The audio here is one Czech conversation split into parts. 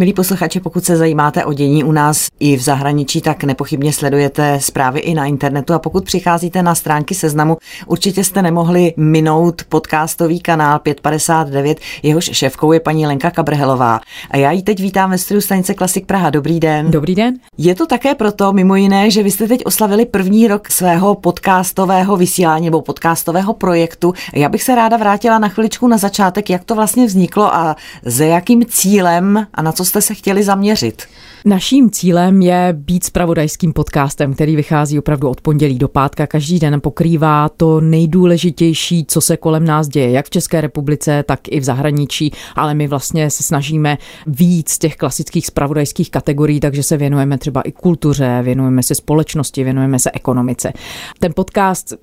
Milí posluchači, pokud se zajímáte o dění u nás i v zahraničí, tak nepochybně sledujete zprávy i na internetu a pokud přicházíte na stránky seznamu, určitě jste nemohli minout podcastový kanál 559, jehož šéfkou je paní Lenka Kabrhelová. A já ji teď vítám ve studiu stanice Klasik Praha. Dobrý den. Dobrý den. Je to také proto, mimo jiné, že vy jste teď oslavili první rok svého podcastového vysílání nebo podcastového projektu. Já bych se ráda vrátila na chviličku na začátek, jak to vlastně vzniklo a za jakým cílem a na co jste se chtěli zaměřit? Naším cílem je být spravodajským podcastem, který vychází opravdu od pondělí do pátka. Každý den pokrývá to nejdůležitější, co se kolem nás děje, jak v České republice, tak i v zahraničí, ale my vlastně se snažíme víc těch klasických spravodajských kategorií, takže se věnujeme třeba i kultuře, věnujeme se společnosti, věnujeme se ekonomice. Ten podcast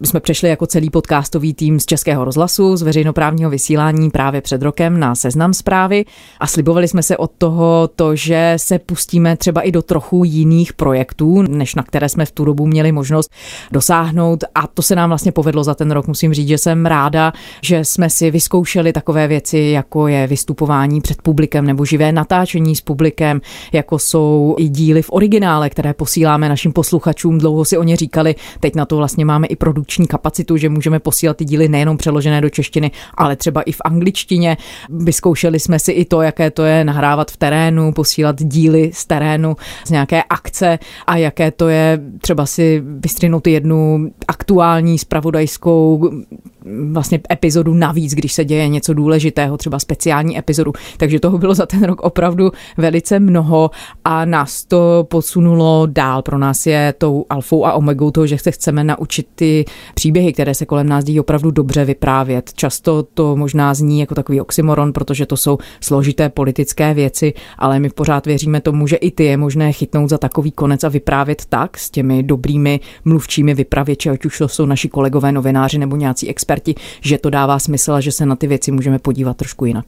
my jsme přešli jako celý podcastový tým z Českého rozhlasu, z veřejnoprávního vysílání právě před rokem na seznam zprávy a slibovali jsme se od toho to, že se pustíme třeba i do trochu jiných projektů, než na které jsme v tu dobu měli možnost dosáhnout a to se nám vlastně povedlo za ten rok. Musím říct, že jsem ráda, že jsme si vyzkoušeli takové věci, jako je vystupování před publikem nebo živé natáčení s publikem, jako jsou i díly v originále, které posíláme našim posluchačům. Dlouho si o ně říkali, teď na to vlastně máme i produkční kapacitu, že můžeme posílat ty díly nejenom přeložené do češtiny, ale třeba i v angličtině. Vyzkoušeli jsme si i to, jaké to je nahrávat v terénu, posílat díly z terénu, z nějaké akce a jaké to je třeba si vystřihnout jednu aktuální spravodajskou vlastně epizodu navíc, když se děje něco důležitého, třeba speciální epizodu. Takže toho bylo za ten rok opravdu velice mnoho a nás to posunulo dál. Pro nás je tou alfou a omegou toho, že se chceme naučit ty příběhy, které se kolem nás dějí, opravdu dobře vyprávět. Často to možná zní jako takový oxymoron, protože to jsou složité politické věci, ale my pořád věříme tomu, že i ty je možné chytnout za takový konec a vyprávět tak s těmi dobrými mluvčími vypravěči, ať už to jsou naši kolegové novináři nebo nějací experti, že to dává smysl a že se na ty věci můžeme podívat trošku jinak.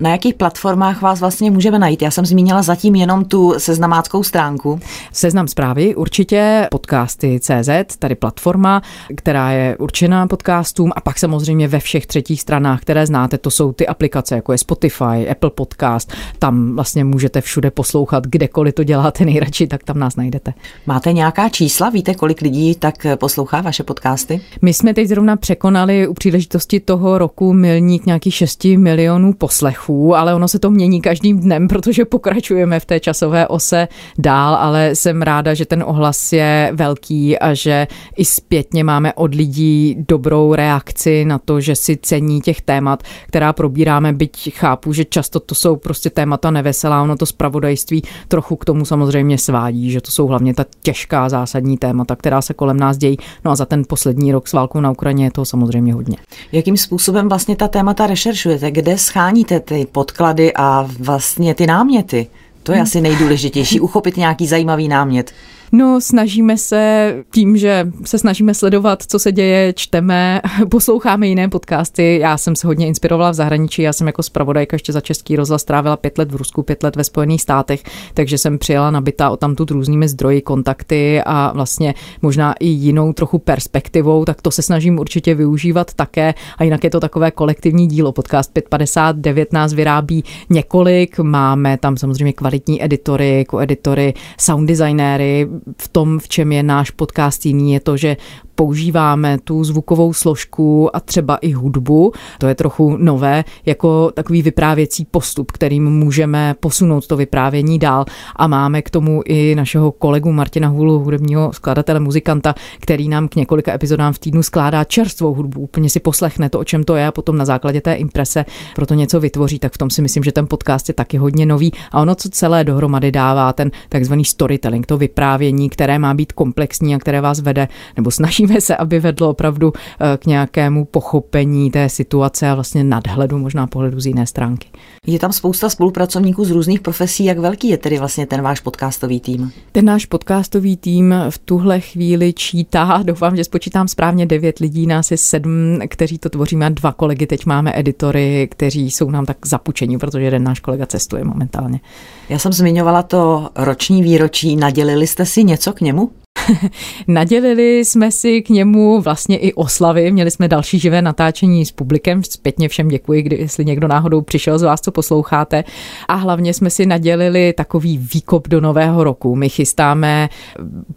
Na jakých platformách vás vlastně můžeme najít? Já jsem zmínila zatím jenom tu seznamáckou stránku. Seznam zprávy, určitě podcasty CZ, tady platforma, která je určená podcastům a pak samozřejmě ve všech třetích stranách, které znáte, to jsou ty aplikace, jako je Spotify, Apple Podcast, tam vlastně můžete všude poslouchat, kdekoliv to děláte nejradši, tak tam nás najdete. Máte nějaká čísla? Víte, kolik lidí tak poslouchá vaše podcasty? My jsme teď zrovna překonali u příležitosti toho roku milník nějakých 6 milionů poslechů, ale ono se to mění každým dnem, protože pokračujeme v té časové ose dál, ale jsem ráda, že ten ohlas je velký a že i zpětně máme od lidí dobrou reakci na to, že si cení těch témat, která probíráme, byť chápu, že často to jsou prostě témata neveselá, ono to zpravodajství trochu k tomu samozřejmě svádí, že to jsou hlavně ta těžká zásadní témata, která se kolem nás dějí. No a za ten poslední rok s válkou na Ukrajině je to samozřejmě hodně. Jakým způsobem vlastně ta témata rešeršujete? Kde scháníte ty podklady a vlastně ty náměty? To je hmm. asi nejdůležitější, uchopit nějaký zajímavý námět. No, snažíme se tím, že se snažíme sledovat, co se děje, čteme, posloucháme jiné podcasty. Já jsem se hodně inspirovala v zahraničí, já jsem jako zpravodajka ještě za Český rozhlas strávila pět let v Rusku, pět let ve Spojených státech, takže jsem přijela nabitá o tamtud různými zdroji, kontakty a vlastně možná i jinou trochu perspektivou, tak to se snažím určitě využívat také. A jinak je to takové kolektivní dílo. Podcast 559 nás vyrábí několik, máme tam samozřejmě kvalitní editory, koeditory, sound designéry, v tom, v čem je náš podcast jiný, je to, že používáme tu zvukovou složku a třeba i hudbu, to je trochu nové, jako takový vyprávěcí postup, kterým můžeme posunout to vyprávění dál. A máme k tomu i našeho kolegu Martina Hulu, hudebního skladatele, muzikanta, který nám k několika epizodám v týdnu skládá čerstvou hudbu, úplně si poslechne to, o čem to je a potom na základě té imprese proto něco vytvoří, tak v tom si myslím, že ten podcast je taky hodně nový. A ono, co celé dohromady dává, ten takzvaný storytelling, to vyprávění, které má být komplexní a které vás vede nebo snaží snažíme se, aby vedlo opravdu eh, k nějakému pochopení té situace a vlastně nadhledu, možná pohledu z jiné stránky. Je tam spousta spolupracovníků z různých profesí. Jak velký je tedy vlastně ten váš podcastový tým? Ten náš podcastový tým v tuhle chvíli čítá, doufám, že spočítám správně devět lidí, nás je sedm, kteří to tvoří, má dva kolegy, teď máme editory, kteří jsou nám tak zapučení, protože jeden náš kolega cestuje momentálně. Já jsem zmiňovala to roční výročí, nadělili jste si něco k němu? Nadělili jsme si k němu vlastně i oslavy, měli jsme další živé natáčení s publikem, zpětně všem děkuji, kdy, jestli někdo náhodou přišel z vás, co posloucháte. A hlavně jsme si nadělili takový výkop do nového roku. My chystáme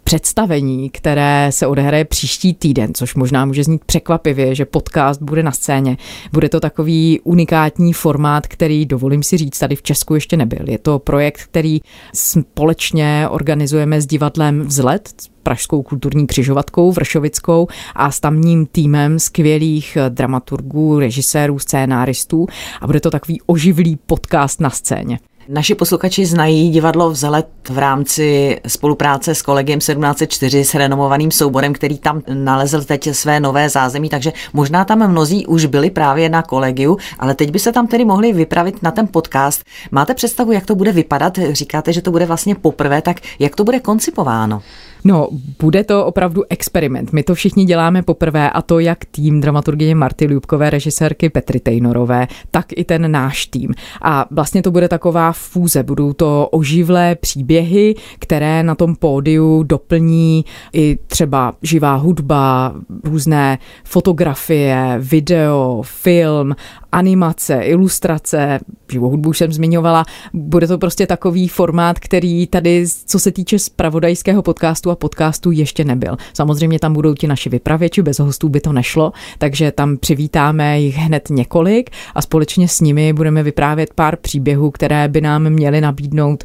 představení, které se odehraje příští týden, což možná může znít překvapivě, že podcast bude na scéně. Bude to takový unikátní formát, který, dovolím si říct, tady v Česku ještě nebyl. Je to projekt, který společně organizujeme s divadlem Vzlet, Pražskou kulturní křižovatkou Vršovickou a s tamním týmem skvělých dramaturgů, režisérů, scénáristů a bude to takový oživlý podcast na scéně. Naši posluchači znají divadlo Vzelet v rámci spolupráce s kolegiem 1704 s renomovaným souborem, který tam nalezl teď své nové zázemí, takže možná tam mnozí už byli právě na kolegiu, ale teď by se tam tedy mohli vypravit na ten podcast. Máte představu, jak to bude vypadat? Říkáte, že to bude vlastně poprvé, tak jak to bude koncipováno? No, bude to opravdu experiment. My to všichni děláme poprvé a to jak tým dramaturgie Marty Ljubkové, režisérky Petry Tejnorové, tak i ten náš tým. A vlastně to bude taková fúze. Budou to oživlé příběhy, které na tom pódiu doplní i třeba živá hudba, různé fotografie, video, film animace, ilustrace, živou hudbu už jsem zmiňovala, bude to prostě takový formát, který tady, co se týče spravodajského podcastu a podcastu, ještě nebyl. Samozřejmě tam budou ti naši vypravěči, bez hostů by to nešlo, takže tam přivítáme jich hned několik a společně s nimi budeme vyprávět pár příběhů, které by nám měly nabídnout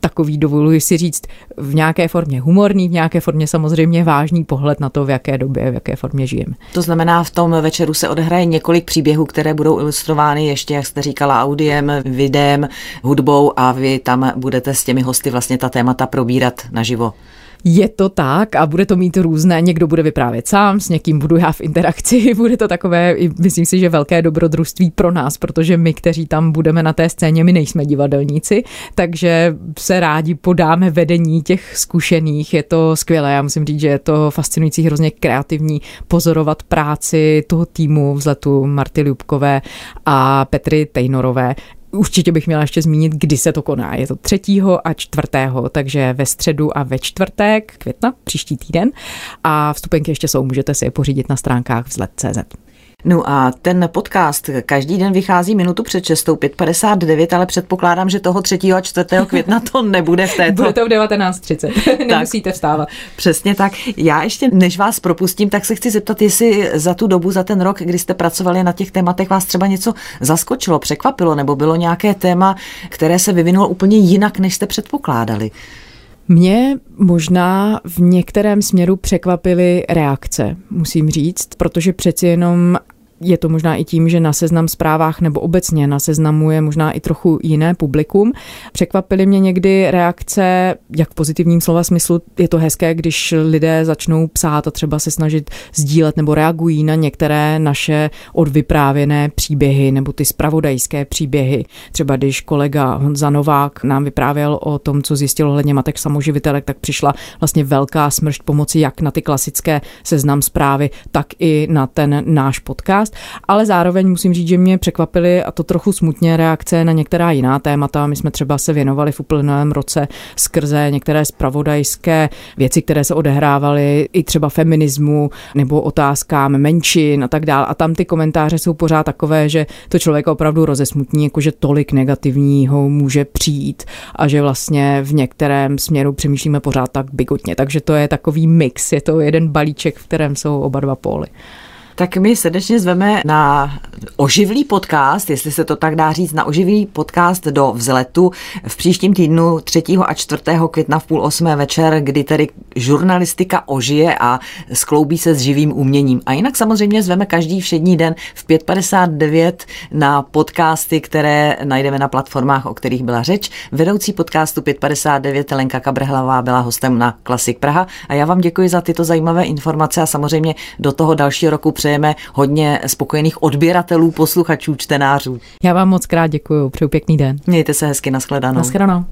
takový, dovoluji si říct, v nějaké formě humorný, v nějaké formě samozřejmě vážný pohled na to, v jaké době, v jaké formě žijeme. To znamená, v tom večeru se odehraje několik příběhů, které budou ilustrovány ještě, jak jste říkala, audiem, videem, hudbou a vy tam budete s těmi hosty vlastně ta témata probírat naživo. Je to tak a bude to mít různé, někdo bude vyprávět sám, s někým budu já v interakci, bude to takové, myslím si, že velké dobrodružství pro nás, protože my, kteří tam budeme na té scéně, my nejsme divadelníci, takže se rádi podáme vedení těch zkušených, je to skvělé, já musím říct, že je to fascinující, hrozně kreativní pozorovat práci toho týmu vzletu Marty Ljubkové a Petry Tejnorové. Určitě bych měla ještě zmínit, kdy se to koná. Je to 3. a 4. takže ve středu a ve čtvrtek května, příští týden. A vstupenky ještě jsou, můžete si je pořídit na stránkách vzlet.cz. No a ten podcast každý den vychází minutu před 6, 5.59, ale předpokládám, že toho 3. a 4. května to nebude v této... Bude to v 19.30, nemusíte vstávat. Přesně tak. Já ještě, než vás propustím, tak se chci zeptat, jestli za tu dobu, za ten rok, kdy jste pracovali na těch tématech, vás třeba něco zaskočilo, překvapilo, nebo bylo nějaké téma, které se vyvinulo úplně jinak, než jste předpokládali? Mě možná v některém směru překvapily reakce, musím říct, protože přeci jenom je to možná i tím, že na seznam zprávách nebo obecně na seznamu je možná i trochu jiné publikum. Překvapily mě někdy reakce, jak v pozitivním slova smyslu, je to hezké, když lidé začnou psát a třeba se snažit sdílet nebo reagují na některé naše odvyprávěné příběhy nebo ty spravodajské příběhy. Třeba když kolega Honza Novák nám vyprávěl o tom, co zjistil ohledně matek samoživitelek, tak přišla vlastně velká smršť pomoci jak na ty klasické seznam zprávy, tak i na ten náš podcast podcast, ale zároveň musím říct, že mě překvapily a to trochu smutně reakce na některá jiná témata. My jsme třeba se věnovali v uplynulém roce skrze některé spravodajské věci, které se odehrávaly, i třeba feminismu nebo otázkám menšin a tak dále. A tam ty komentáře jsou pořád takové, že to člověk opravdu rozesmutní, jako že tolik negativního může přijít a že vlastně v některém směru přemýšlíme pořád tak bigotně. Takže to je takový mix, je to jeden balíček, v kterém jsou oba dva póly tak my srdečně zveme na oživlý podcast, jestli se to tak dá říct, na oživlý podcast do vzletu v příštím týdnu 3. a 4. května v půl osmé večer, kdy tedy žurnalistika ožije a skloubí se s živým uměním. A jinak samozřejmě zveme každý všední den v 5.59 na podcasty, které najdeme na platformách, o kterých byla řeč. Vedoucí podcastu 559 Lenka Kabrhlavá byla hostem na Klasik Praha a já vám děkuji za tyto zajímavé informace a samozřejmě do toho dalšího roku přejeme hodně spokojených odběratelů, posluchačů, čtenářů. Já vám moc krát děkuji, přeju pěkný den. Mějte se hezky, nashledanou. Nashledanou.